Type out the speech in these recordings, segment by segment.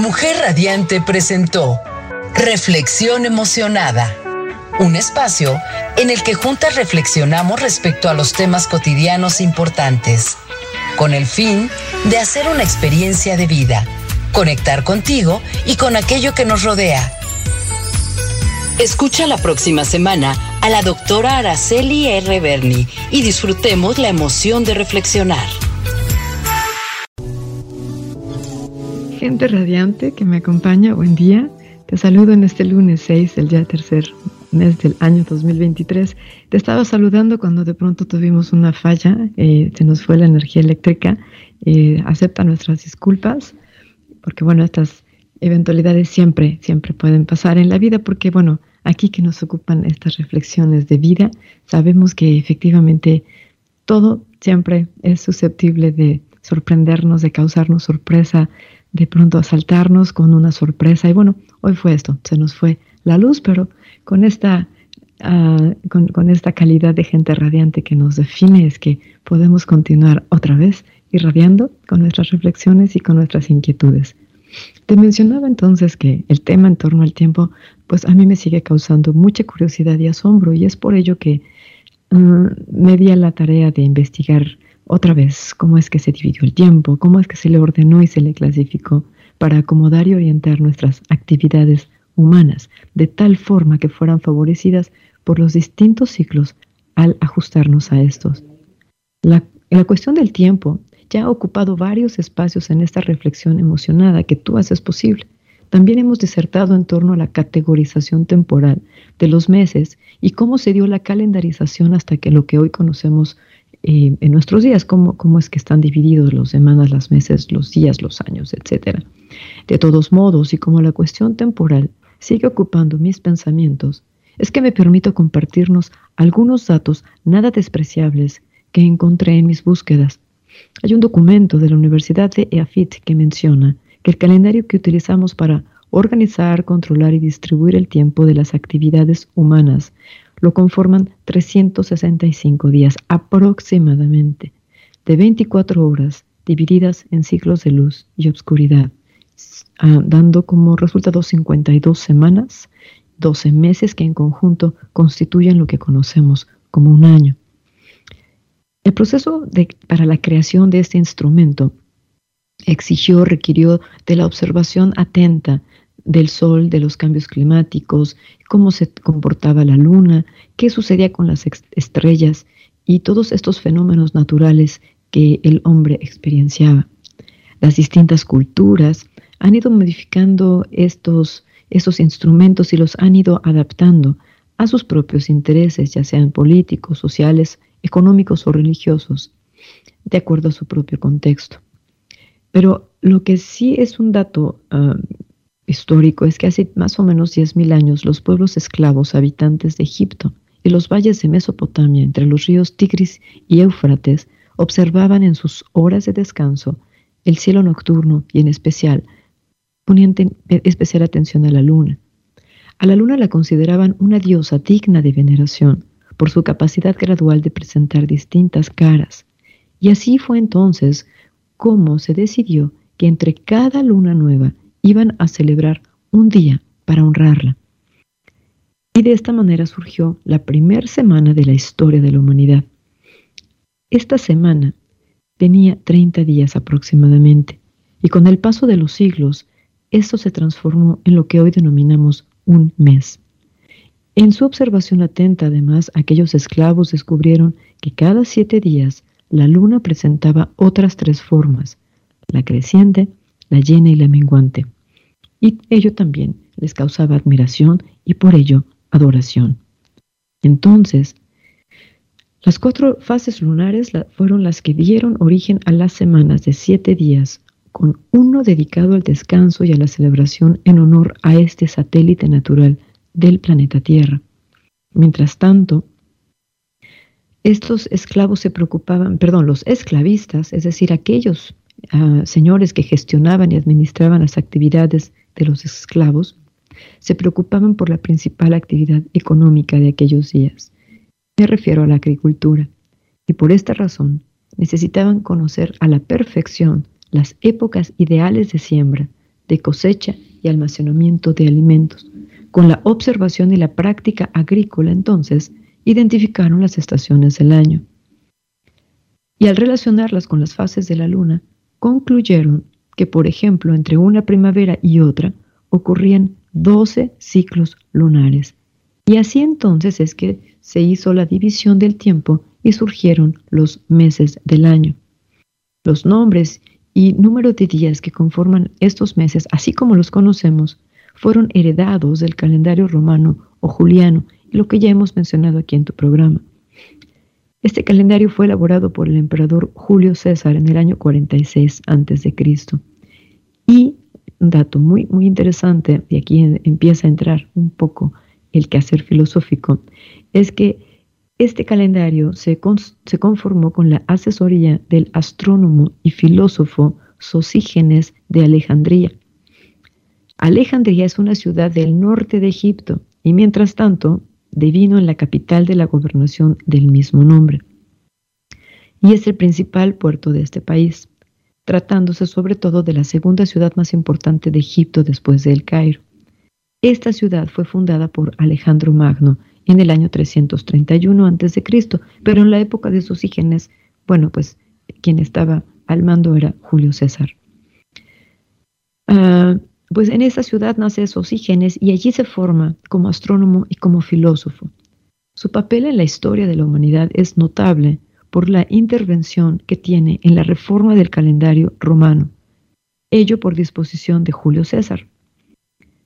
Mujer Radiante presentó Reflexión Emocionada, un espacio en el que juntas reflexionamos respecto a los temas cotidianos importantes, con el fin de hacer una experiencia de vida, conectar contigo y con aquello que nos rodea. Escucha la próxima semana a la doctora Araceli R. Berni y disfrutemos la emoción de reflexionar. Gente radiante que me acompaña, buen día. Te saludo en este lunes 6, el ya tercer mes del año 2023. Te estaba saludando cuando de pronto tuvimos una falla, eh, se nos fue la energía eléctrica. Eh, acepta nuestras disculpas, porque bueno, estas eventualidades siempre, siempre pueden pasar en la vida, porque bueno, aquí que nos ocupan estas reflexiones de vida, sabemos que efectivamente todo siempre es susceptible de sorprendernos, de causarnos sorpresa, de pronto asaltarnos con una sorpresa. Y bueno, hoy fue esto, se nos fue la luz, pero con esta, ah, con, esta calidad de gente radiante que nos define es que podemos continuar otra vez irradiando con nuestras reflexiones y con nuestras inquietudes. Te mencionaba entonces que el tema en torno al tiempo, pues a mí me sigue causando mucha curiosidad y asombro y es por ello que ah, me di la tarea de investigar otra vez cómo es que se dividió el tiempo, cómo es que se le ordenó y se le clasificó para acomodar y orientar nuestras actividades humanas de tal forma que fueran favorecidas por los distintos ciclos al ajustarnos a estos. La, la cuestión del tiempo ya ha ocupado varios espacios en esta reflexión emocionada que tú haces posible. También hemos disertado en torno a la categorización temporal de los meses y cómo se dio la calendarización hasta que lo que hoy conocemos eh, en nuestros días, cómo, cómo es que están divididos los semanas, las meses, los días, los años, etc. De todos modos, y como la cuestión temporal sigue ocupando mis pensamientos, es que me permito compartirnos algunos datos nada despreciables que encontré en mis búsquedas. Hay un documento de la Universidad de EAFIT que menciona que el calendario que utilizamos para organizar, controlar y distribuir el tiempo de las actividades humanas lo conforman 365 días aproximadamente, de 24 horas divididas en ciclos de luz y obscuridad, ah, dando como resultado 52 semanas, 12 meses que en conjunto constituyen lo que conocemos como un año. El proceso para la creación de este instrumento exigió, requirió de la observación atenta del sol, de los cambios climáticos, cómo se comportaba la luna, qué sucedía con las estrellas y todos estos fenómenos naturales que el hombre experienciaba. Las distintas culturas han ido modificando estos, estos instrumentos y los han ido adaptando a sus propios intereses, ya sean políticos, sociales, económicos o religiosos, de acuerdo a su propio contexto. Pero lo que sí es un dato ah, histórico es que hace más o menos 10.000 años los pueblos esclavos habitantes de Egipto y los valles de Mesopotamia entre los ríos Tigris y Éufrates observaban en sus horas de descanso el cielo nocturno y en especial ponían especial atención a la luna. A la luna la consideraban una diosa digna de veneración por su capacidad gradual de presentar distintas caras. Y así fue entonces como se decidió que entre cada luna nueva iban a celebrar un día para honrarla. Y de esta manera surgió la primera semana de la historia de la humanidad. Esta semana tenía 30 días aproximadamente, y con el paso de los siglos, esto se transformó en lo que hoy denominamos un mes. En su observación atenta, además, aquellos esclavos descubrieron que cada siete días la luna presentaba otras tres formas, la creciente, la llena y la menguante. Y ello también les causaba admiración y por ello adoración. Entonces, las cuatro fases lunares fueron las que dieron origen a las semanas de siete días, con uno dedicado al descanso y a la celebración en honor a este satélite natural del planeta Tierra. Mientras tanto, estos esclavos se preocupaban, perdón, los esclavistas, es decir, aquellos señores que gestionaban y administraban las actividades de los esclavos, se preocupaban por la principal actividad económica de aquellos días. Me refiero a la agricultura. Y por esta razón necesitaban conocer a la perfección las épocas ideales de siembra, de cosecha y almacenamiento de alimentos. Con la observación y la práctica agrícola entonces, identificaron las estaciones del año. Y al relacionarlas con las fases de la luna, concluyeron que, por ejemplo, entre una primavera y otra ocurrían 12 ciclos lunares. Y así entonces es que se hizo la división del tiempo y surgieron los meses del año. Los nombres y número de días que conforman estos meses, así como los conocemos, fueron heredados del calendario romano o juliano, lo que ya hemos mencionado aquí en tu programa. Este calendario fue elaborado por el emperador Julio César en el año 46 a.C. Y un dato muy, muy interesante, y aquí empieza a entrar un poco el quehacer filosófico, es que este calendario se, se conformó con la asesoría del astrónomo y filósofo Sosígenes de Alejandría. Alejandría es una ciudad del norte de Egipto y mientras tanto devino en la capital de la gobernación del mismo nombre. Y es el principal puerto de este país, tratándose sobre todo de la segunda ciudad más importante de Egipto después de El Cairo. Esta ciudad fue fundada por Alejandro Magno en el año 331 a.C., pero en la época de sus ígenes, bueno, pues quien estaba al mando era Julio César. Ah, pues en esa ciudad nace Sosígenes y allí se forma como astrónomo y como filósofo. Su papel en la historia de la humanidad es notable por la intervención que tiene en la reforma del calendario romano, ello por disposición de Julio César.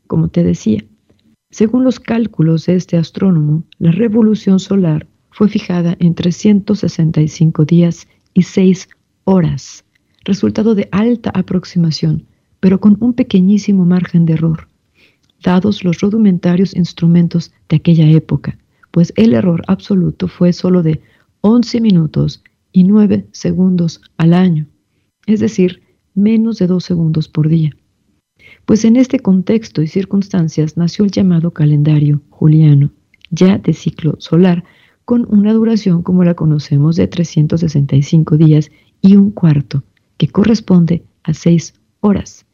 Como te decía, según los cálculos de este astrónomo, la revolución solar fue fijada en 365 días y 6 horas, resultado de alta aproximación, pero con un pequeñísimo margen de error, dados los rudimentarios instrumentos de aquella época, pues el error absoluto fue solo de 11 minutos y 9 segundos al año, es decir, menos de 2 segundos por día. Pues en este contexto y circunstancias nació el llamado calendario juliano, ya de ciclo solar, con una duración como la conocemos de 365 días y un cuarto, que corresponde a seis horas,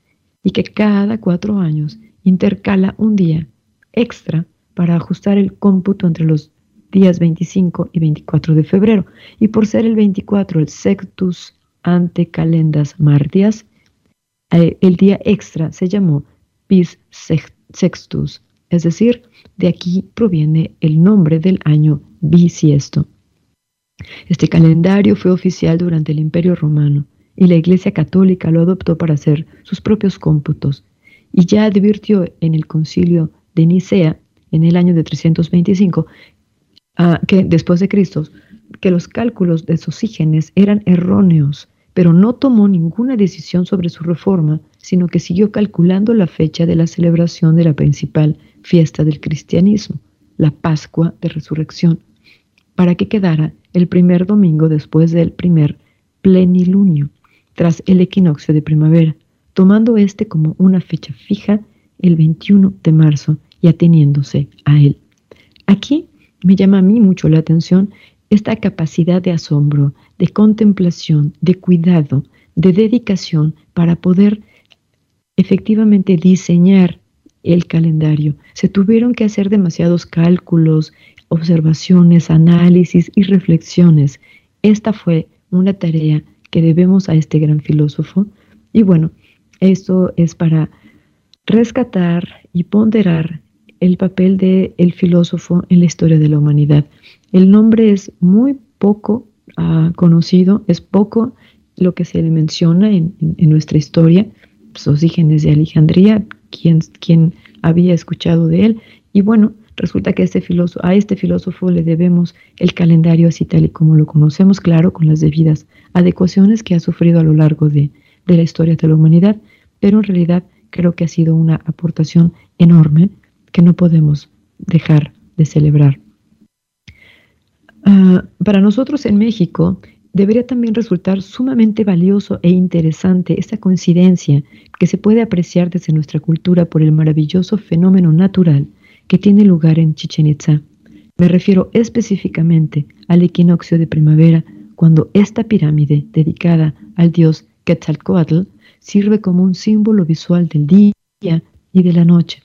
y que cada cuatro años intercala un día extra para ajustar el cómputo entre los días 25 y 24 de febrero, y por ser el 24 el sectus ante calendas martias, eh, el día extra se llamó bis sextus, es decir, de aquí proviene el nombre del año bisiesto. Este calendario fue oficial durante el Imperio Romano y la Iglesia Católica lo adoptó para hacer sus propios cómputos y ya advirtió en el concilio de Nicea en el año de 325 ah, que después de Cristo que los cálculos de Sosígenes eran erróneos pero no tomó ninguna decisión sobre su reforma, sino que siguió calculando la fecha de la celebración de la principal fiesta del cristianismo, la Pascua de Resurrección, para que quedara el primer domingo después del primer plenilunio, tras el equinoccio de primavera, tomando este como una fecha fija el 21 de marzo y ateniéndose a él. Aquí me llama a mí mucho la atención esta capacidad de asombro, de contemplación, de cuidado, de dedicación para poder efectivamente diseñar el calendario. Se tuvieron que hacer demasiados cálculos, observaciones, análisis y reflexiones. Esta fue una tarea que debemos a este gran filósofo. Y bueno, esto es para rescatar y ponderar el papel del el filósofo en la historia de la humanidad. El nombre es muy poco ah, conocido, es poco lo que se le menciona en, nuestra historia. Sosígenes de Alejandría, quien, había escuchado de él. Y bueno, resulta que este filósofo, a este filósofo le debemos el calendario así tal y como lo conocemos, claro, con las debidas adecuaciones que ha sufrido a lo largo de, de la historia de la humanidad, pero en realidad creo que ha sido una aportación enorme que no podemos dejar de celebrar. Ah, para nosotros en México debería también resultar sumamente valioso e interesante esta coincidencia que se puede apreciar desde nuestra cultura por el maravilloso fenómeno natural que tiene lugar en Chichen Itza. Me refiero específicamente al equinoccio de primavera, cuando esta pirámide dedicada al dios Quetzalcoatl sirve como un símbolo visual del día y de la noche,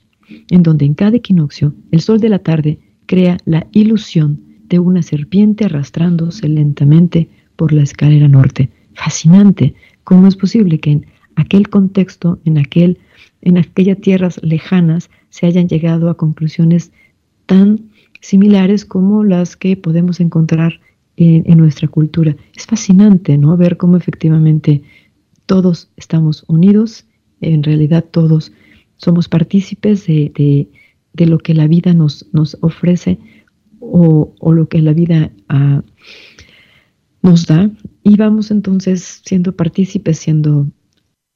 en donde en cada equinoccio el sol de la tarde crea la ilusión de una serpiente arrastrándose lentamente por la escalera norte. Fascinante, ¿cómo es posible que en aquel contexto, en, aquel, en aquellas tierras lejanas, se hayan llegado a conclusiones tan similares como las que podemos encontrar en, nuestra cultura. Es fascinante, ¿no? Ver cómo efectivamente todos estamos unidos, en realidad todos somos partícipes de, lo que la vida nos, nos ofrece o, lo que la vida ah, nos da y vamos entonces siendo partícipes, siendo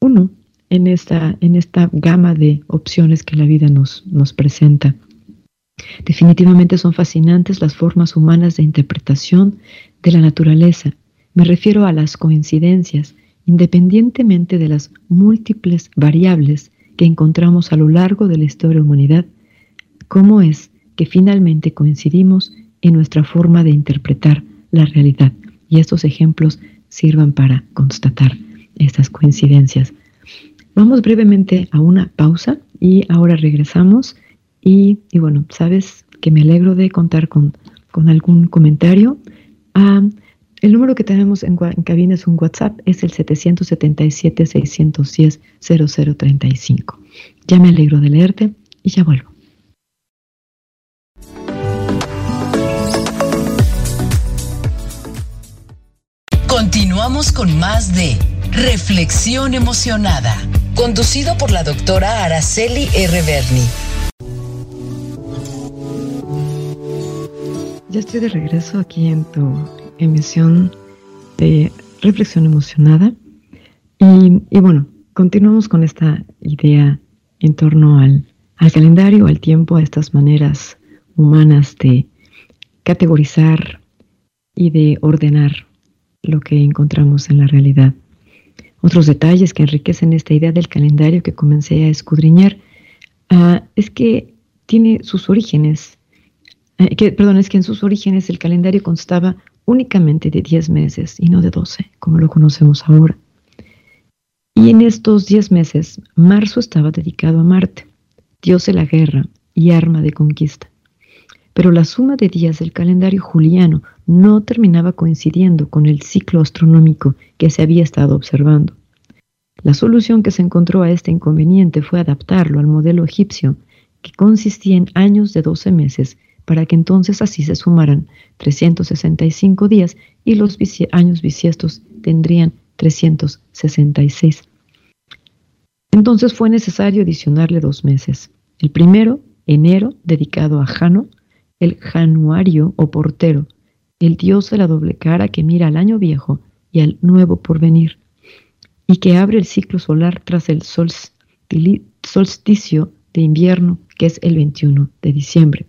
uno en esta, en esta gama de opciones que la vida nos, nos presenta. Definitivamente son fascinantes las formas humanas de interpretación de la naturaleza. Me refiero a las coincidencias, independientemente de las múltiples variables que encontramos a lo largo de la historia de la humanidad, cómo es que finalmente coincidimos en nuestra forma de interpretar la realidad. Y estos ejemplos sirvan para constatar estas coincidencias. Vamos brevemente a una pausa y ahora regresamos y, bueno, sabes que me alegro de contar con, con algún comentario. Ah, el número que tenemos en, en, cabina es un WhatsApp, es el 777-610-0035. Ya me alegro de leerte y ya vuelvo. Continuamos con más de Reflexión Emocionada, conducido por la doctora Araceli R. Berni. Ya estoy de regreso aquí en tu emisión de reflexión emocionada. Y, bueno, continuamos con esta idea en torno al, al calendario, al tiempo, a estas maneras humanas de categorizar y de ordenar lo que encontramos en la realidad. Otros detalles que enriquecen esta idea del calendario que comencé a escudriñar ah, es que tiene sus orígenes eh, que, perdón, es que en sus orígenes el calendario constaba únicamente de 10 meses y no de 12, como lo conocemos ahora. Y en estos 10 meses, marzo estaba dedicado a Marte, dios de la guerra y arma de conquista. Pero la suma de días del calendario juliano no terminaba coincidiendo con el ciclo astronómico que se había estado observando. La solución que se encontró a este inconveniente fue adaptarlo al modelo egipcio, que consistía en años de 12 meses para que entonces así se sumaran 365 días y los años bisiestos tendrían 366. Entonces fue necesario adicionarle dos meses. El primero, enero, dedicado a Jano, el januario o portero, el dios de la doble cara que mira al año viejo y al nuevo porvenir, y que abre el ciclo solar tras el solsticio de invierno, que es el 21 de diciembre.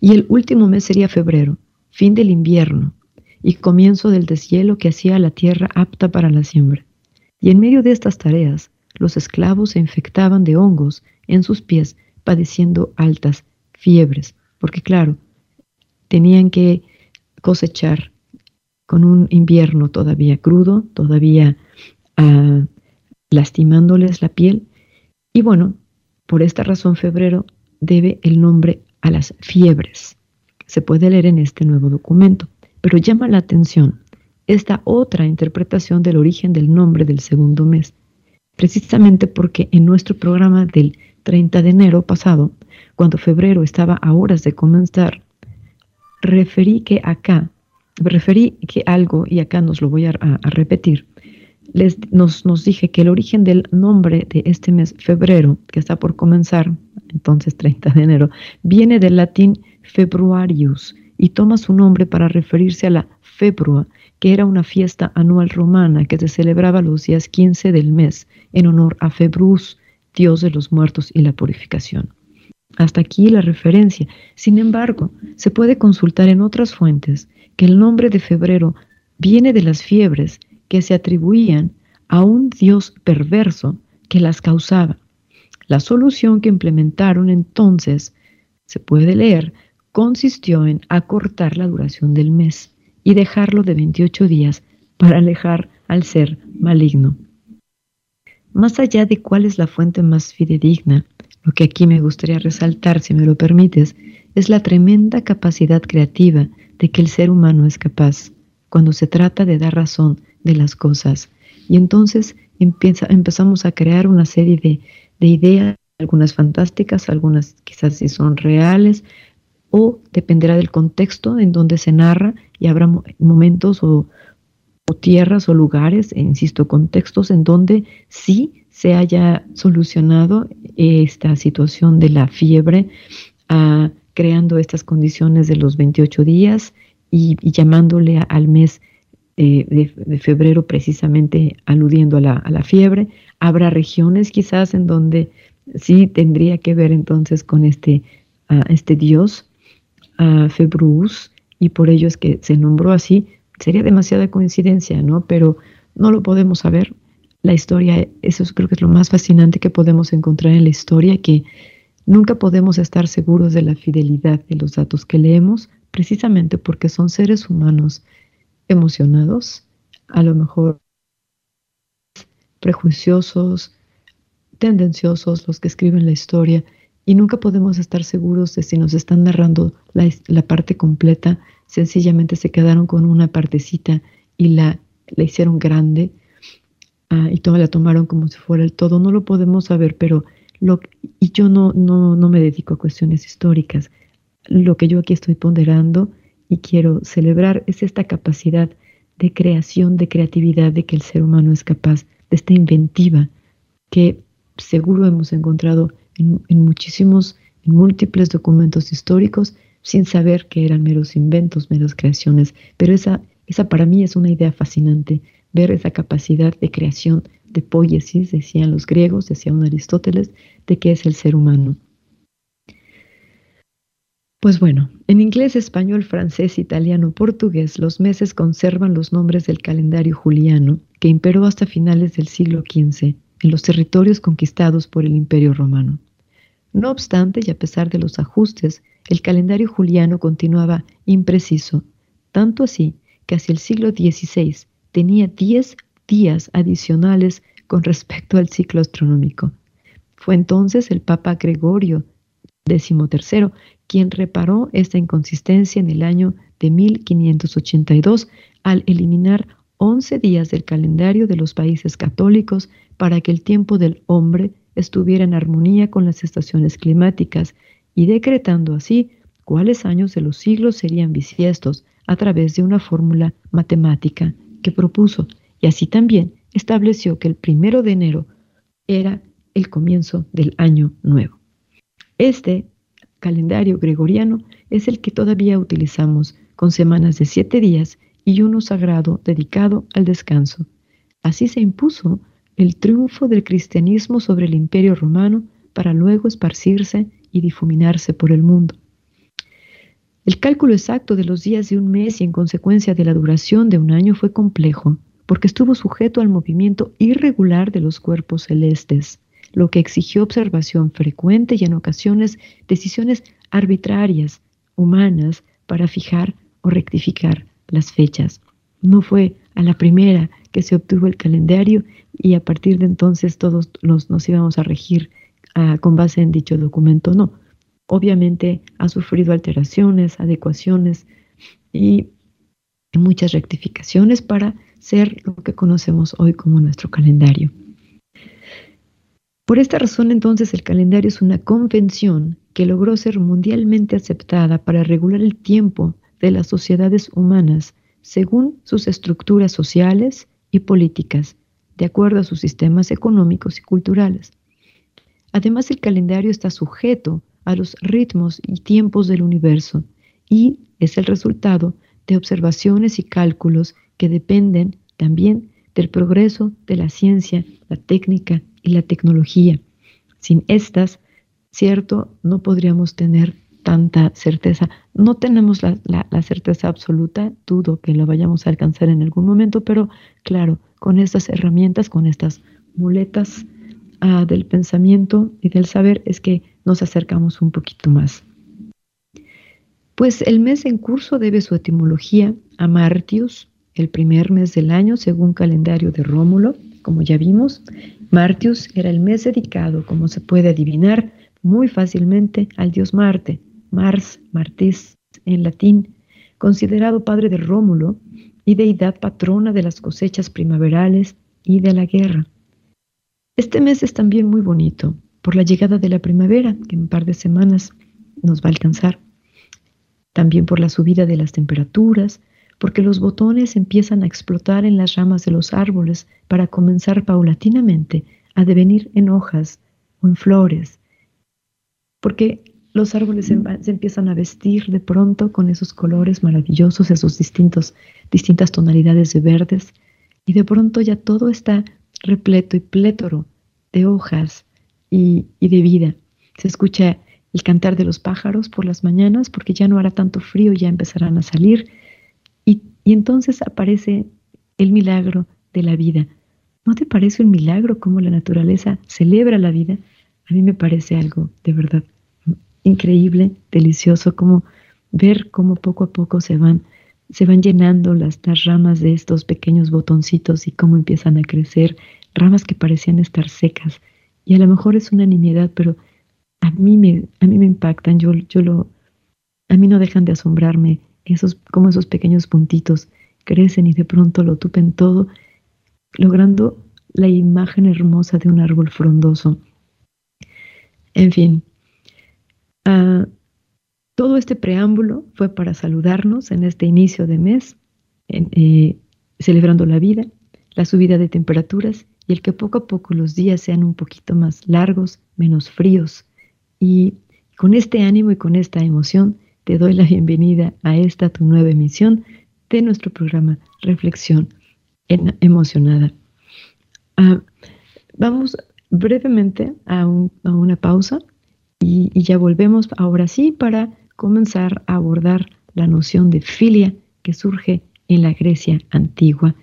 Y el último mes sería febrero, fin del invierno y comienzo del deshielo que hacía la tierra apta para la siembra. Y en medio de estas tareas, los esclavos se infectaban de hongos en sus pies, padeciendo altas fiebres, porque claro, tenían que cosechar con un invierno todavía crudo, todavía ah, lastimándoles la piel. Y bueno, por esta razón febrero debe el nombre a las fiebres. Se puede leer en este nuevo documento, pero llama la atención esta otra interpretación del origen del nombre del segundo mes, precisamente porque en nuestro programa del 30 de enero pasado, cuando febrero estaba a horas de comenzar, referí que acá, referí que algo, y acá nos lo voy a, repetir, les, nos, nos dije que el origen del nombre de este mes, febrero, que está por comenzar, entonces 30 de enero, viene del latín februarius y toma su nombre para referirse a la februa, que era una fiesta anual romana que se celebraba los días 15 del mes en honor a Februs, dios de los muertos y la purificación. Hasta aquí la referencia. Sin embargo, se puede consultar en otras fuentes que el nombre de febrero viene de las fiebres que se atribuían a un dios perverso que las causaba. La solución que implementaron entonces, se puede leer, consistió en acortar la duración del mes y dejarlo de 28 días para alejar al ser maligno. más allá de cuál es la fuente más fidedigna, lo que aquí me gustaría resaltar, si me lo permites, es la tremenda capacidad creativa de que el ser humano es capaz cuando se trata de dar razón de las cosas. Y entonces empezamos a crear una serie de, de ideas, algunas fantásticas, algunas quizás si son reales, o dependerá del contexto en donde se narra y habrá momentos o, tierras o lugares, e insisto, contextos en donde sí se haya solucionado esta situación de la fiebre, ah, creando estas condiciones de los 28 días y, llamándole al mes de, febrero precisamente aludiendo a la, fiebre. Habrá regiones quizás en donde sí tendría que ver entonces con este, ah, este dios Februs, y por ello es que se nombró así. Sería demasiada coincidencia, ¿no? Pero no lo podemos saber. La historia, eso creo que es lo más fascinante que podemos encontrar en la historia, que nunca podemos estar seguros de la fidelidad de los datos que leemos, precisamente porque son seres humanos emocionados, a lo mejor prejuiciosos, tendenciosos los que escriben la historia, y nunca podemos estar seguros de si nos están narrando la, parte completa, sencillamente se quedaron con una partecita y la, la hicieron grande ah, y toda la tomaron como si fuera el todo. No lo podemos saber, pero lo, y yo no, no, no me dedico a cuestiones históricas. Lo que yo aquí estoy ponderando y quiero celebrar es esta capacidad de creación, de creatividad, de que el ser humano es capaz, de esta inventiva que seguro hemos encontrado en, muchísimos, en múltiples documentos históricos sin saber que eran meros inventos, meras creaciones. Pero esa, esa para mí es una idea fascinante, ver esa capacidad de creación, de poiesis, decían los griegos, decía un Aristóteles, de qué es el ser humano. Pues bueno, en inglés, español, francés, italiano, portugués, los meses conservan los nombres del calendario juliano, que imperó hasta finales del siglo XV en los territorios conquistados por el Imperio Romano. No obstante, y a pesar de los ajustes, el calendario juliano continuaba impreciso, tanto así que hacia el siglo XVI tenía 10 días adicionales con respecto al ciclo astronómico. Fue entonces el Papa Gregorio XIII quien reparó esta inconsistencia en el año de 1582 al eliminar 11 días del calendario de los países católicos para que el tiempo del hombre estuviera en armonía con las estaciones climáticas y decretando así cuáles años de los siglos serían bisiestos a través de una fórmula matemática que propuso y así también estableció que el primero de enero era el comienzo del año nuevo. Este calendario gregoriano es el que todavía utilizamos con semanas de siete días y uno sagrado dedicado al descanso. Así se impuso el triunfo del cristianismo sobre el imperio romano para luego esparcirse y difuminarse por el mundo. El cálculo exacto de los días de un mes y en consecuencia de la duración de un año fue complejo, porque estuvo sujeto al movimiento irregular de los cuerpos celestes, lo que exigió observación frecuente y en ocasiones decisiones arbitrarias, humanas, para fijar o rectificar las fechas. No fue a la primera que se obtuvo el calendario y a partir de entonces todos nos íbamos a regir ah, con base en dicho documento. No, obviamente ha sufrido alteraciones, adecuaciones y muchas rectificaciones para ser lo que conocemos hoy como nuestro calendario. Por esta razón entonces el calendario es una convención que logró ser mundialmente aceptada para regular el tiempo de las sociedades humanas según sus estructuras sociales y políticas, de acuerdo a sus sistemas económicos y culturales. Además, el calendario está sujeto a los ritmos y tiempos del universo y es el resultado de observaciones y cálculos que dependen también del progreso de la ciencia, la técnica y la tecnología. Sin estas, cierto, no podríamos tener tanta certeza. No tenemos la, certeza absoluta, dudo que lo vayamos a alcanzar en algún momento, pero claro, con estas herramientas, con estas muletas ah, del pensamiento y del saber, es que nos acercamos un poquito más. Pues el mes en curso debe su etimología a Martius, el primer mes del año según calendario de Rómulo, como ya vimos, Martius era el mes dedicado, como se puede adivinar muy fácilmente, al dios Marte, Mars, Martis en latín, considerado padre de Rómulo y deidad patrona de las cosechas primaverales y de la guerra. Este mes es también muy bonito por la llegada de la primavera, que en un par de semanas nos va a alcanzar. También por la subida de las temperaturas, porque los botones empiezan a explotar en las ramas de los árboles para comenzar paulatinamente a devenir en hojas o en flores, porque los árboles se, empiezan a vestir de pronto con esos colores maravillosos, esos distintos, distintas tonalidades de verdes, y de pronto ya todo está repleto y plétoro de hojas y, de vida. Se escucha el cantar de los pájaros por las mañanas porque ya no hará tanto frío, ya empezarán a salir, y, y entonces aparece el milagro de la vida. ¿No te parece un milagro cómo la naturaleza celebra la vida? A mí me parece algo de verdad increíble, delicioso, como ver cómo poco a poco se van, se van llenando las, ramas de estos pequeños botoncitos y cómo empiezan a crecer, ramas que parecían estar secas. Y a lo mejor es una nimiedad, pero a mí me, a mí me impactan, yo, yo lo, a mí no dejan de asombrarme esos, como esos pequeños puntitos crecen y de pronto lo tupen todo, logrando la imagen hermosa de un árbol frondoso. En fin, Ah, todo este preámbulo fue para saludarnos en este inicio de mes, eh, celebrando la vida, la subida de temperaturas y el que poco a poco los días sean un poquito más largos, menos fríos. Y con este ánimo y con esta emoción, te doy la bienvenida a esta tu nueva emisión de nuestro programa Reflexión Emocionada. Ah, vamos brevemente a una pausa y, ya volvemos ahora sí para comenzar a abordar la noción de filia que surge en la Grecia antigua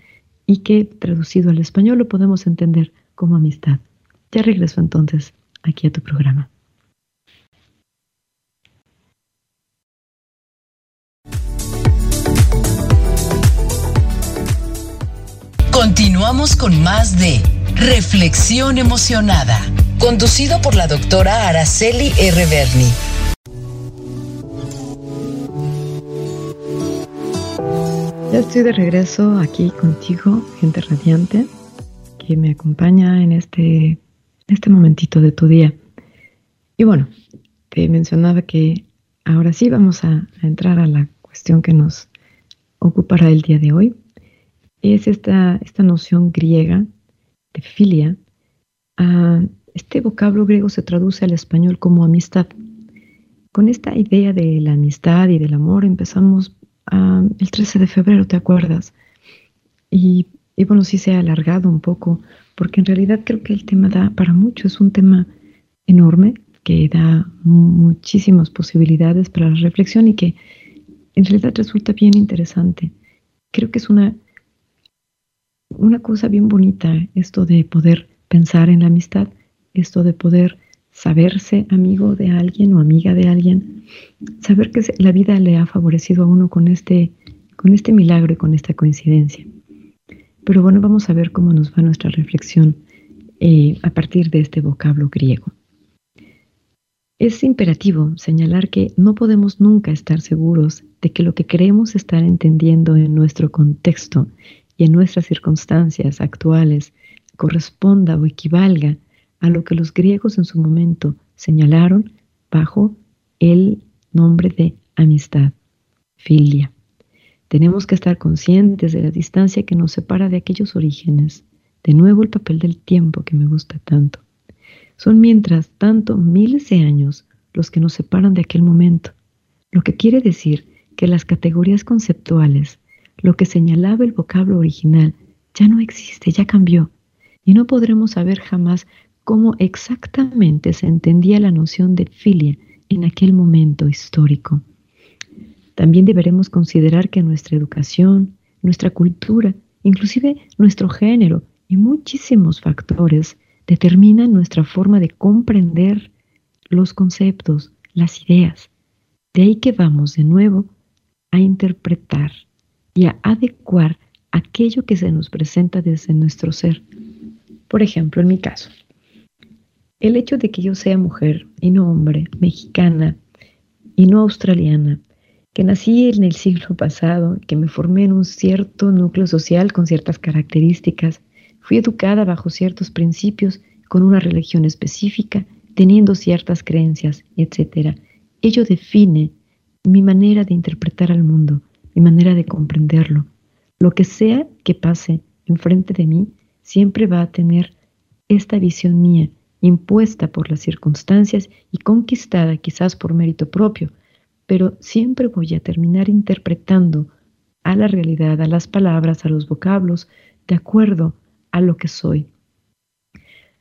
y que traducido al español lo podemos entender como amistad. Ya regreso entonces aquí a tu programa. Continuamos con más de Reflexión Emocionada conducido por la doctora Araceli R. Berni. Ya estoy de regreso aquí contigo, gente radiante, que me acompaña en este, este momentito de tu día. Y bueno, te mencionaba que ahora sí vamos a, entrar a la cuestión que nos ocupará el día de hoy. Es esta, esta noción griega de filia, ah, este vocablo griego se traduce al español como amistad. Con esta idea de la amistad y del amor empezamos ah, el 13 de febrero, ¿te acuerdas? Y, bueno, sí se ha alargado un poco, porque en realidad creo que el tema da para mucho, es un tema enorme que da muchísimas posibilidades para la reflexión y que en realidad resulta bien interesante. Creo que es una, una cosa bien bonita esto de poder pensar en la amistad esto de poder saberse amigo de alguien o amiga de alguien, saber que la vida le ha favorecido a uno con este, con este milagro y con esta coincidencia. Pero bueno, vamos a ver cómo nos va nuestra reflexión eh, a partir de este vocablo griego. Es imperativo señalar que no podemos nunca estar seguros de que lo que creemos estar entendiendo en nuestro contexto y en nuestras circunstancias actuales corresponda o equivalga a lo que los griegos en su momento señalaron bajo el nombre de amistad, filia. Tenemos que estar conscientes de la distancia que nos separa de aquellos orígenes. De nuevo el papel del tiempo que me gusta tanto. Son mientras tanto miles de años los que nos separan de aquel momento, lo que quiere decir que las categorías conceptuales, lo que señalaba el vocablo original, ya no existe, ya cambió, y no podremos saber jamás cómo exactamente se entendía la noción de filia en aquel momento histórico. También deberemos considerar que nuestra educación, nuestra cultura, inclusive nuestro género y muchísimos factores determinan nuestra forma de comprender los conceptos, las ideas. De ahí que vamos de nuevo a interpretar y a adecuar aquello que se nos presenta desde nuestro ser Por ejemplo, en mi caso, el hecho de que yo sea mujer y no hombre, mexicana y no australiana, que nací en el siglo pasado, que me formé en un cierto núcleo social con ciertas características, fui educada bajo ciertos principios, con una religión específica, teniendo ciertas creencias, etc. Ello define mi manera de interpretar al mundo, mi manera de comprenderlo. Lo que sea que pase enfrente de mí, siempre va a tener esta visión mía, impuesta por las circunstancias y conquistada quizás por mérito propio, pero siempre voy a terminar interpretando a la realidad, a las palabras, a los vocablos, de acuerdo a lo que soy.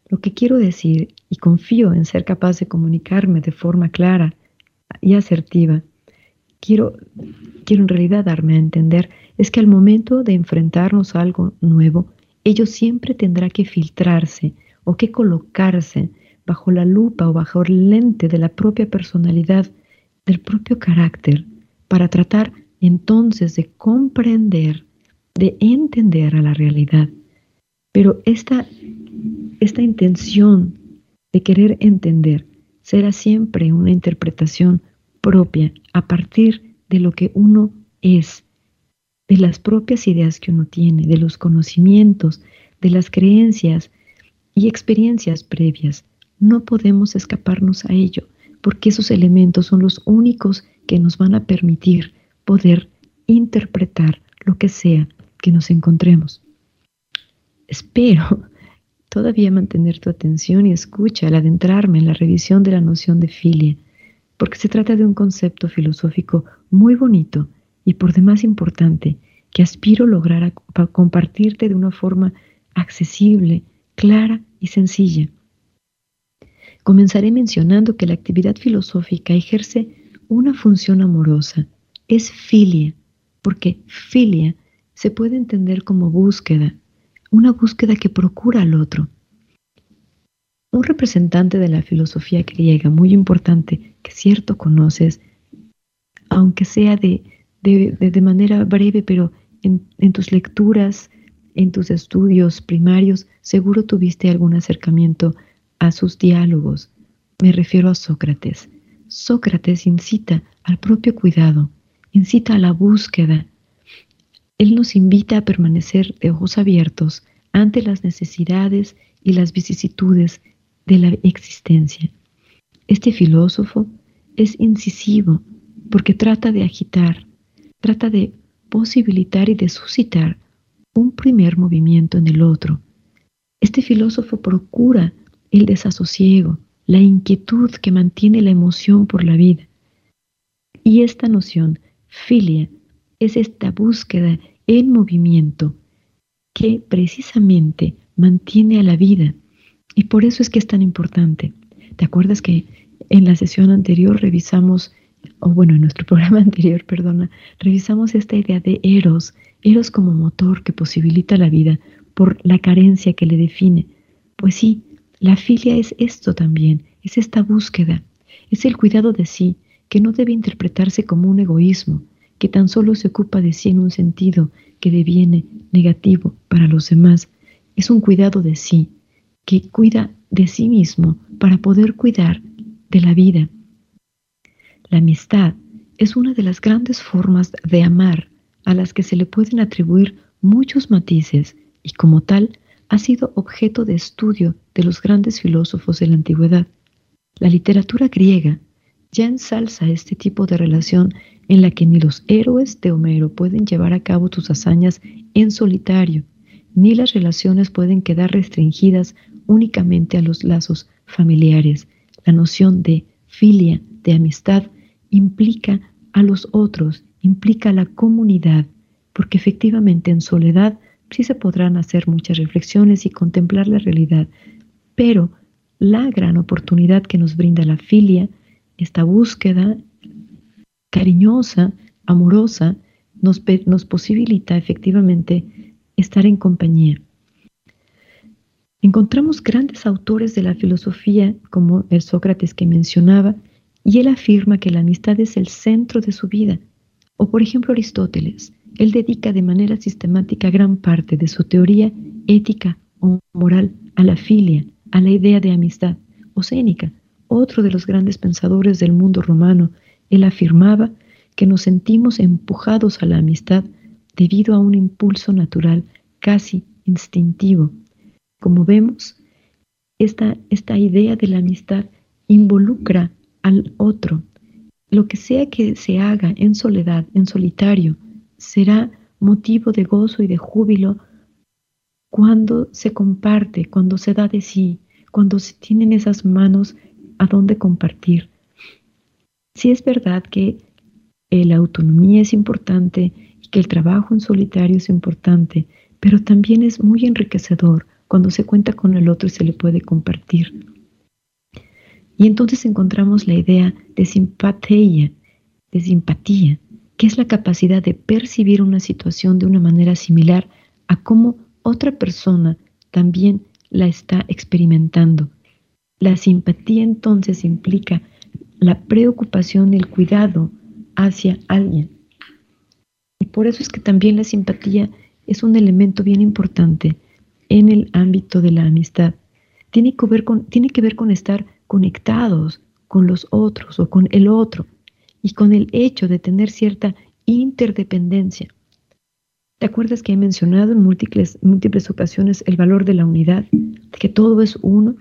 Lo que quiero decir, y confío en ser capaz de comunicarme de forma clara y asertiva, quiero, quiero en realidad darme a entender, es que al momento de enfrentarnos a algo nuevo, ello siempre tendrá que filtrarse o que colocarse bajo la lupa o bajo el lente de la propia personalidad, del propio carácter, para tratar entonces de comprender, de entender a la realidad. Pero esta, esta intención de querer entender será siempre una interpretación propia a partir de lo que uno es, de las propias ideas que uno tiene, de los conocimientos, de las creencias y experiencias previas. No podemos escaparnos a ello, porque esos elementos son los únicos que nos van a permitir poder interpretar lo que sea que nos encontremos. Espero todavía mantener tu atención y escucha al adentrarme en la revisión de la noción de filia, porque se trata de un concepto filosófico muy bonito y por demás importante que aspiro lograr compartirte de una forma accesible, clara y sencilla. Comenzaré mencionando que la actividad filosófica ejerce una función amorosa, es filia, porque filia se puede entender como búsqueda, una búsqueda que procura al otro. Un representante de la filosofía griega muy importante que cierto conoces, aunque sea de, de, manera breve, pero en, en tus lecturas, en tus estudios primarios, seguro tuviste algún acercamiento a sus diálogos. Me refiero a Sócrates. Sócrates incita al propio cuidado, incita a la búsqueda, él nos invita a permanecer de ojos abiertos ante las necesidades y las vicisitudes de la existencia. Este filósofo es incisivo porque trata de agitar, trata de posibilitar y de suscitar un primer movimiento en el otro. Este filósofo procura el desasosiego, la inquietud que mantiene la emoción por la vida. Y esta noción, filia, es esta búsqueda en movimiento que precisamente mantiene a la vida. Y por eso es que es tan importante. ¿Te acuerdas que en la sesión anterior revisamos, o bueno, en nuestro programa anterior, perdona, revisamos esta idea de Eros, Eros como motor que posibilita la vida por la carencia que le define? Pues sí, la filia es esto también, es esta búsqueda, es el cuidado de sí, que no debe interpretarse como un egoísmo, que tan solo se ocupa de sí en un sentido que deviene negativo para los demás. Es un cuidado de sí, que cuida de sí mismo para poder cuidar de la vida. La amistad es una de las grandes formas de amar a las que se le pueden atribuir muchos matices y como tal ha sido objeto de estudio de los grandes filósofos de la antigüedad. La literatura griega ya ensalza este tipo de relación en la que ni los héroes de Homero pueden llevar a cabo sus hazañas en solitario, ni las relaciones pueden quedar restringidas únicamente a los lazos familiares. La noción de filia, de amistad, implica a los otros, implica la comunidad, porque efectivamente en soledad sí se podrán hacer muchas reflexiones y contemplar la realidad, pero la gran oportunidad que nos brinda la filia, esta búsqueda cariñosa, amorosa, nos, nos posibilita efectivamente estar en compañía. Encontramos grandes autores de la filosofía, como el Sócrates que mencionaba, y él afirma que la amistad es el centro de su vida. O por ejemplo Aristóteles, él dedica de manera sistemática gran parte de su teoría ética o moral a la filia, a la idea de amistad. O Séneca, otro de los grandes pensadores del mundo romano, él afirmaba que nos sentimos empujados a la amistad debido a un impulso natural casi instintivo. Como vemos, esta, esta idea de la amistad involucra al otro. Lo que sea que se haga en soledad, en solitario, será motivo de gozo y de júbilo cuando se comparte, cuando se da de sí, cuando se tienen esas manos a donde compartir. Sí es verdad que la autonomía es importante y que el trabajo en solitario es importante, pero también es muy enriquecedor cuando se cuenta con el otro y se le puede compartir. Y entonces encontramos la idea de simpatía, de simpatía, que es la capacidad de percibir una situación de una manera similar a cómo otra persona también la está experimentando. La simpatía entonces implica la preocupación el cuidado hacia alguien. Y por eso es que también la simpatía es un elemento bien importante en el ámbito de la amistad. Tiene que ver con, tiene que ver con estar conectados con los otros o con el otro y con el hecho de tener cierta interdependencia. ¿Te acuerdas que he mencionado en múltiples, múltiples ocasiones el valor de la unidad, de que todo es uno,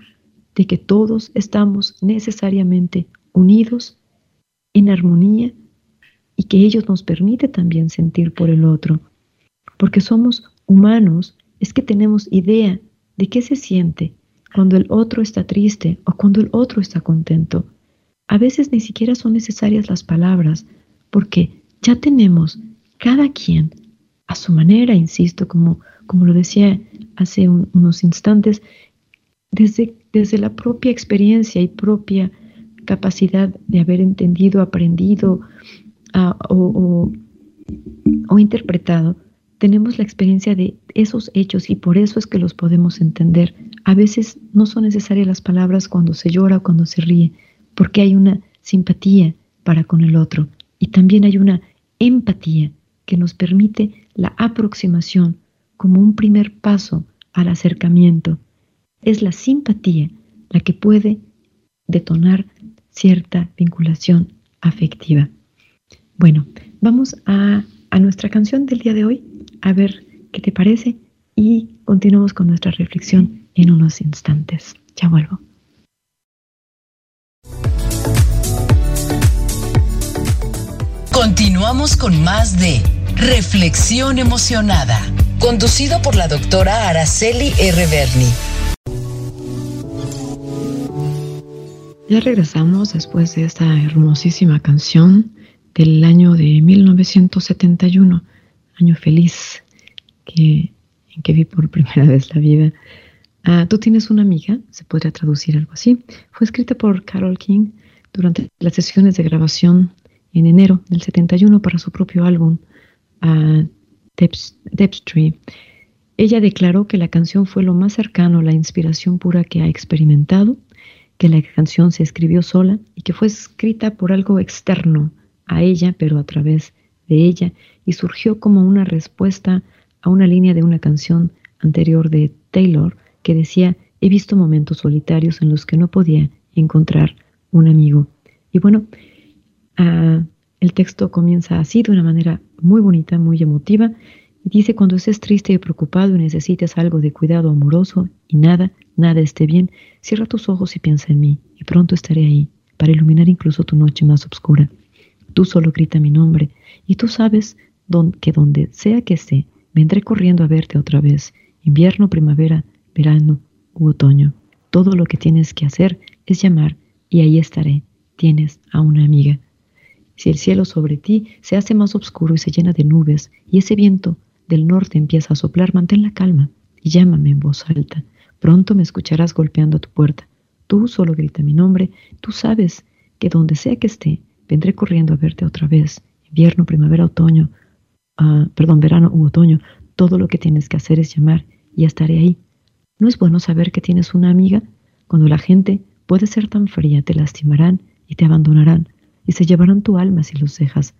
de que todos estamos necesariamente unidos, en armonía, y que ello nos permite también sentir por el otro? Porque somos humanos, es que tenemos idea de qué se siente cuando el otro está triste o cuando el otro está contento. A veces ni siquiera son necesarias las palabras, porque ya tenemos cada quien a su manera, insisto, como, como lo decía hace unos instantes, desde, desde la propia experiencia y propia capacidad de haber entendido, aprendido o, o interpretado, tenemos la experiencia de esos hechos y por eso es que los podemos entender. A veces no son necesarias las palabras cuando se llora o cuando se ríe, porque hay una simpatía para con el otro y también hay una empatía que nos permite la aproximación como un primer paso al acercamiento. Es la simpatía la que puede detonar cierta vinculación afectiva. Bueno, vamos a, a nuestra canción del día de hoy, a ver qué te parece y continuamos con nuestra reflexión en unos instantes. Ya vuelvo. Continuamos con más de Reflexión Emocionada, conducido por la doctora Araceli R. Berni. Ya regresamos después de esta hermosísima canción del año de 1971, año feliz que, en que vi por primera vez la vida. Ah, Tú tienes una amiga, se podría traducir algo así. Fue escrita por Carol King durante las sesiones de grabación en enero del 71 para su propio álbum uh. Ella declaró que la canción fue lo más cercano a la inspiración pura que ha experimentado, que la canción se escribió sola y que fue escrita por algo externo a ella, pero a través de ella, y surgió como una respuesta a una línea de una canción anterior de Taylor que decía, he visto momentos solitarios en los que no podía encontrar un amigo. Y bueno, uh, el texto comienza así, de una manera muy bonita, muy emotiva, y dice, cuando estés triste y preocupado y necesites algo de cuidado amoroso y nada, nada esté bien, cierra tus ojos y piensa en mí, y pronto estaré ahí, para iluminar incluso tu noche más oscura. Tú solo grita mi nombre, y tú sabes que donde sea que esté, vendré corriendo a verte otra vez, invierno, primavera, verano u otoño. Todo lo que tienes que hacer es llamar, y ahí estaré. Tienes a una amiga. Si el cielo sobre ti se hace más oscuro y se llena de nubes, y ese viento del norte empieza a soplar, mantén la calma y llámame en voz alta. Pronto me escucharás golpeando a tu puerta. Tú solo grita mi nombre, tú sabes que donde sea que esté, vendré corriendo a verte otra vez. Invierno, primavera, otoño, uh, perdón, verano u otoño, todo lo que tienes que hacer es llamar y estaré ahí. ¿No es bueno saber que tienes una amiga? Cuando la gente puede ser tan fría, te lastimarán y te abandonarán y se llevarán tu alma si los dejas.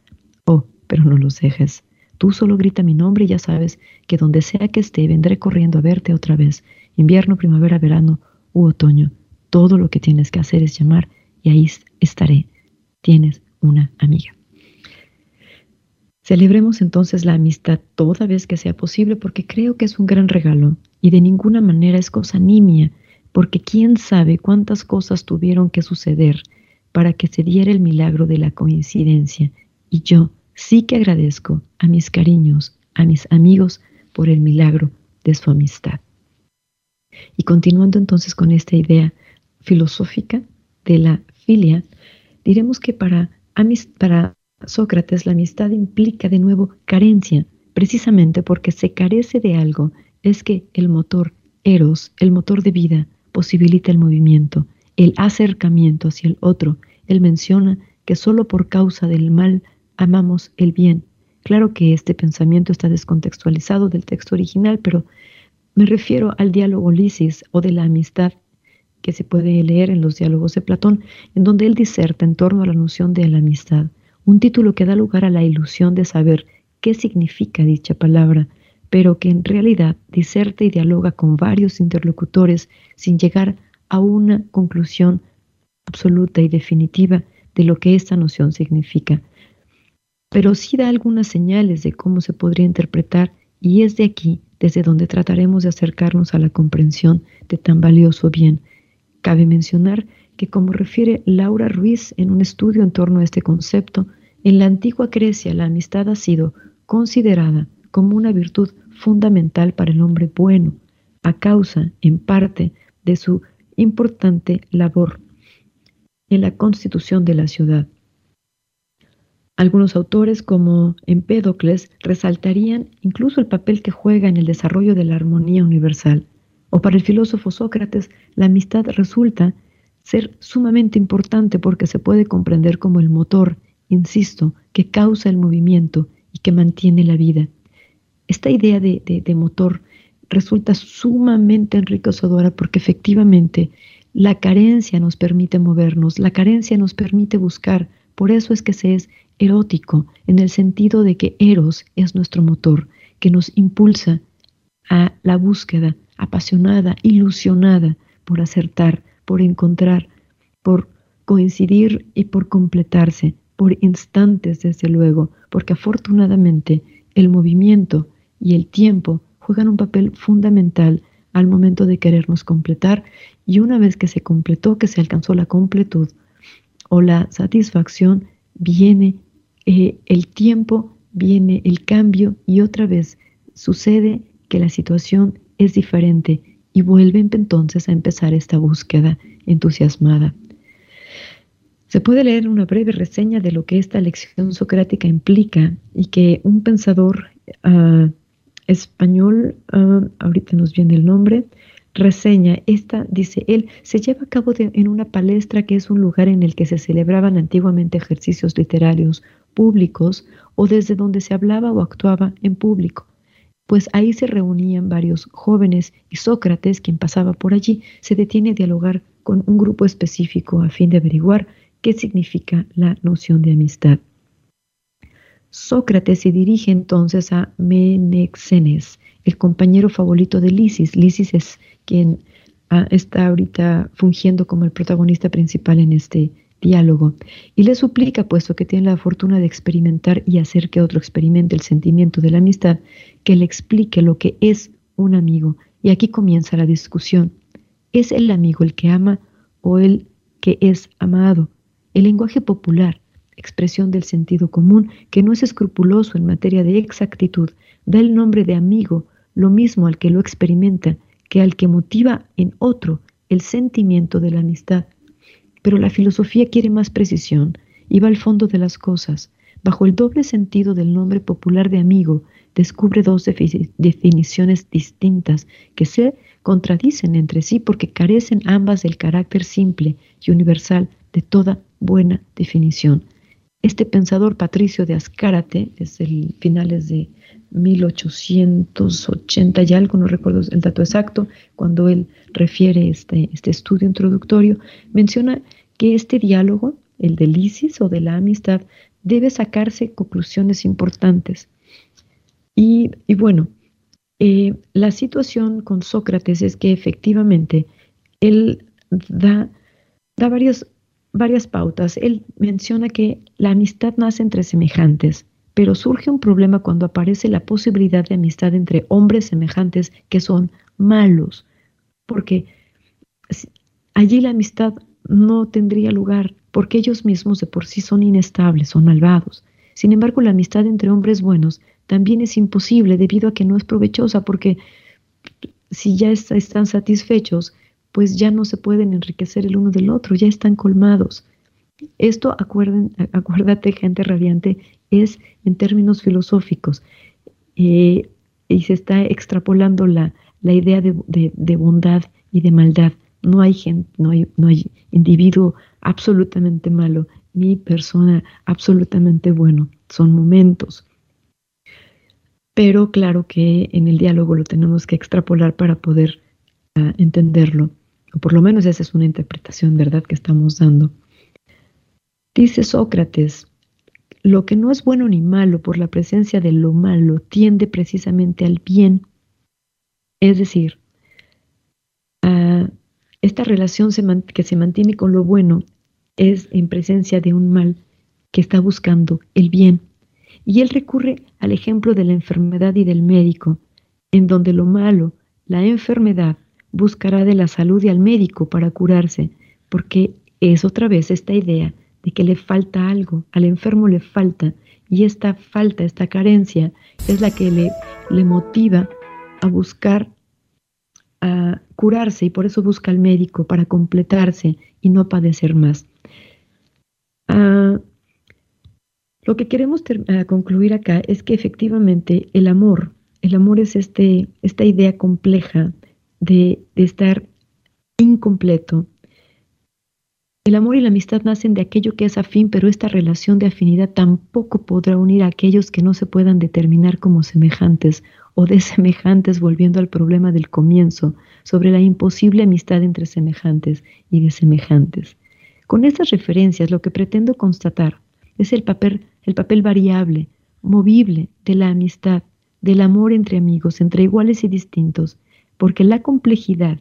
Oh, pero no los dejes. Tú solo grita mi nombre y ya sabes que donde sea que esté vendré corriendo a verte otra vez. invierno, primavera, verano u otoño. Todo lo que tienes que hacer es llamar y ahí estaré. Tienes una amiga. Celebremos entonces la amistad toda vez que sea posible porque creo que es un gran regalo y de ninguna manera es cosa nimia, porque quién sabe cuántas cosas tuvieron que suceder para que se diera el milagro de la coincidencia. Y yo sí que agradezco a mis cariños, a mis amigos, por el milagro de su amistad. Y continuando entonces con esta idea filosófica de la filia, diremos que para, para Sócrates la amistad implica de nuevo carencia, precisamente porque se carece de algo, es que el motor eros, el motor de vida, posibilita el movimiento, el acercamiento hacia el otro. Él menciona que solo por causa del mal amamos el bien. Claro que este pensamiento está descontextualizado del texto original, pero me refiero al diálogo Lisis o de la amistad que se puede leer en los diálogos de Platón, en donde él diserta en torno a la noción de la amistad, un título que da lugar a la ilusión de saber qué significa dicha palabra, pero que en realidad diserta y dialoga con varios interlocutores sin llegar a una conclusión absoluta y definitiva de lo que esta noción significa. Pero sí da algunas señales de cómo se podría interpretar y es de aquí desde donde trataremos de acercarnos a la comprensión de tan valioso bien. Cabe mencionar que como refiere Laura Ruiz en un estudio en torno a este concepto, en la antigua Grecia la amistad ha sido considerada como una virtud fundamental para el hombre bueno, a causa, en parte, de su importante labor en la constitución de la ciudad. Algunos autores, como Empédocles, resaltarían incluso el papel que juega en el desarrollo de la armonía universal. O para el filósofo Sócrates, la amistad resulta ser sumamente importante porque se puede comprender como el motor, insisto, que causa el movimiento y que mantiene la vida. Esta idea de, motor resulta sumamente enriquecedora porque efectivamente la carencia nos permite movernos, la carencia nos permite buscar. Por eso es que se es erótico, en el sentido de que Eros es nuestro motor, que nos impulsa a la búsqueda apasionada, ilusionada por acertar, por encontrar, por coincidir y por completarse, por instantes desde luego, porque afortunadamente el movimiento y el tiempo juegan un papel fundamental al momento de querernos completar. Y una vez que se completó, que se alcanzó la completud o la satisfacción, viene eh, el tiempo, viene el cambio y otra vez sucede que la situación es diferente y vuelven entonces a empezar esta búsqueda entusiasmada. Se puede leer una breve reseña de lo que esta lección socrática implica y que un pensador ah, español, ah, ahorita nos viene el nombre, reseña. Esta, dice él, se lleva a cabo en una palestra que es un lugar en el que se celebraban antiguamente ejercicios literarios públicos o desde donde se hablaba o actuaba en público. Pues ahí se reunían varios jóvenes y Sócrates, quien pasaba por allí, se detiene a dialogar con un grupo específico a fin de averiguar qué significa la noción de amistad. Sócrates se dirige entonces a Menexenes, el compañero favorito de Lisis. Lisis es quien ah, está ahorita fungiendo como el protagonista principal en este diálogo y le suplica, puesto que tiene la fortuna de experimentar y hacer que otro experimente el sentimiento de la amistad, que le explique lo que es un amigo. Y aquí comienza la discusión. ¿Es el amigo el que ama o el que es amado? El lenguaje popular, expresión del sentido común, que no es escrupuloso en materia de exactitud, da el nombre de amigo lo mismo al que lo experimenta que al que motiva en otro el sentimiento de la amistad. Pero la filosofía quiere más precisión y va al fondo de las cosas. Bajo el doble sentido del nombre popular de amigo, descubre dos definiciones distintas que se contradicen entre sí porque carecen ambas del carácter simple y universal de toda buena definición. Este pensador Patricio de Ascárate, es el finales de 1880 y algo, no recuerdo el dato exacto, cuando él refiere este, este estudio introductorio, menciona que este diálogo, el del ISIS o de la amistad, debe sacarse conclusiones importantes. Y, bueno, Eh, la situación con Sócrates es que efectivamente él da, da varias, varias pautas. Él menciona que la amistad nace entre semejantes, pero surge un problema cuando aparece la posibilidad de amistad entre hombres semejantes que son malos, porque allí la amistad no tendría lugar, porque ellos mismos de por sí son inestables, son malvados. Sin embargo, la amistad entre hombres buenos también es imposible debido a que no es provechosa, porque si ya están satisfechos, pues ya no se pueden enriquecer el uno del otro, ya están colmados. Esto, acuerden, acuérdate, gente radiante, es en términos filosóficos eh, y se está extrapolando la, la idea de, de, bondad y de maldad. No hay, gente, no, hay, no hay individuo absolutamente malo ni persona absolutamente bueno. Son momentos. Pero claro que en el diálogo lo tenemos que extrapolar para poder uh, entenderlo. O por lo menos esa es una interpretación, ¿verdad?, que estamos dando. Dice Sócrates, lo que no es bueno ni malo por la presencia de lo malo tiende precisamente al bien es decir, ah, esta relación que se mantiene con lo bueno es en presencia de un mal que está buscando el bien. Y él recurre al ejemplo de la enfermedad y del médico, en donde lo malo, la enfermedad, buscará de la salud y al médico para curarse, porque es otra vez esta idea de que le falta algo, al enfermo le falta, y esta falta, esta carencia, es la que le, le motiva a buscar a curarse y por eso busca al médico para completarse y no padecer más. Ah, lo que queremos ah, concluir acá es que efectivamente el amor, el amor es este, esta idea compleja de, de estar incompleto, el amor y la amistad nacen de aquello que es afín, pero esta relación de afinidad tampoco podrá unir a aquellos que no se puedan determinar como semejantes o de semejantes, volviendo al problema del comienzo, sobre la imposible amistad entre semejantes y de semejantes. Con estas referencias lo que pretendo constatar es el papel, el papel variable, movible de la amistad, del amor entre amigos, entre iguales y distintos, porque la complejidad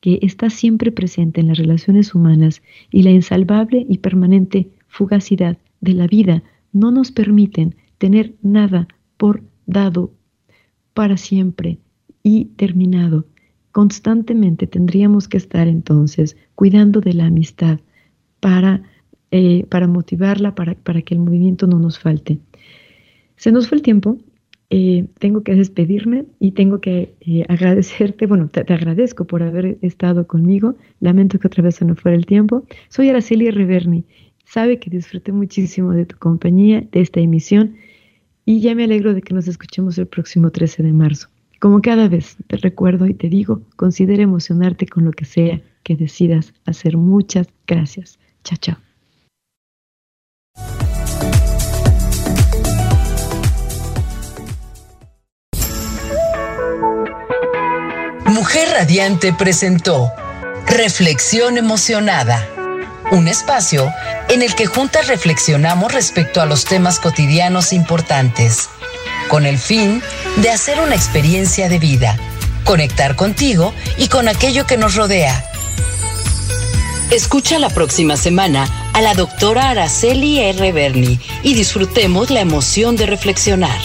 que está siempre presente en las relaciones humanas y la insalvable y permanente fugacidad de la vida no nos permiten tener nada por dado para siempre y terminado. Constantemente tendríamos que estar entonces cuidando de la amistad para, eh, para motivarla, para, para que el movimiento no nos falte. Se nos fue el tiempo, eh, tengo que despedirme y tengo que eh, agradecerte, bueno, te, agradezco por haber estado conmigo, lamento que otra vez se nos fuera el tiempo. Soy Araceli Reverni, sabe que disfruté muchísimo de tu compañía, de esta emisión y ya me alegro de que nos escuchemos el próximo 13 de marzo. Como cada vez te recuerdo y te digo, considera emocionarte con lo que sea que decidas hacer. Muchas gracias. Chao, chao. Mujer Radiante presentó Reflexión Emocionada, un espacio en el que juntas reflexionamos respecto a los temas cotidianos importantes, con el fin de hacer una experiencia de vida, conectar contigo y con aquello que nos rodea. Escucha la próxima semana a la doctora Araceli R. Berni y disfrutemos la emoción de reflexionar.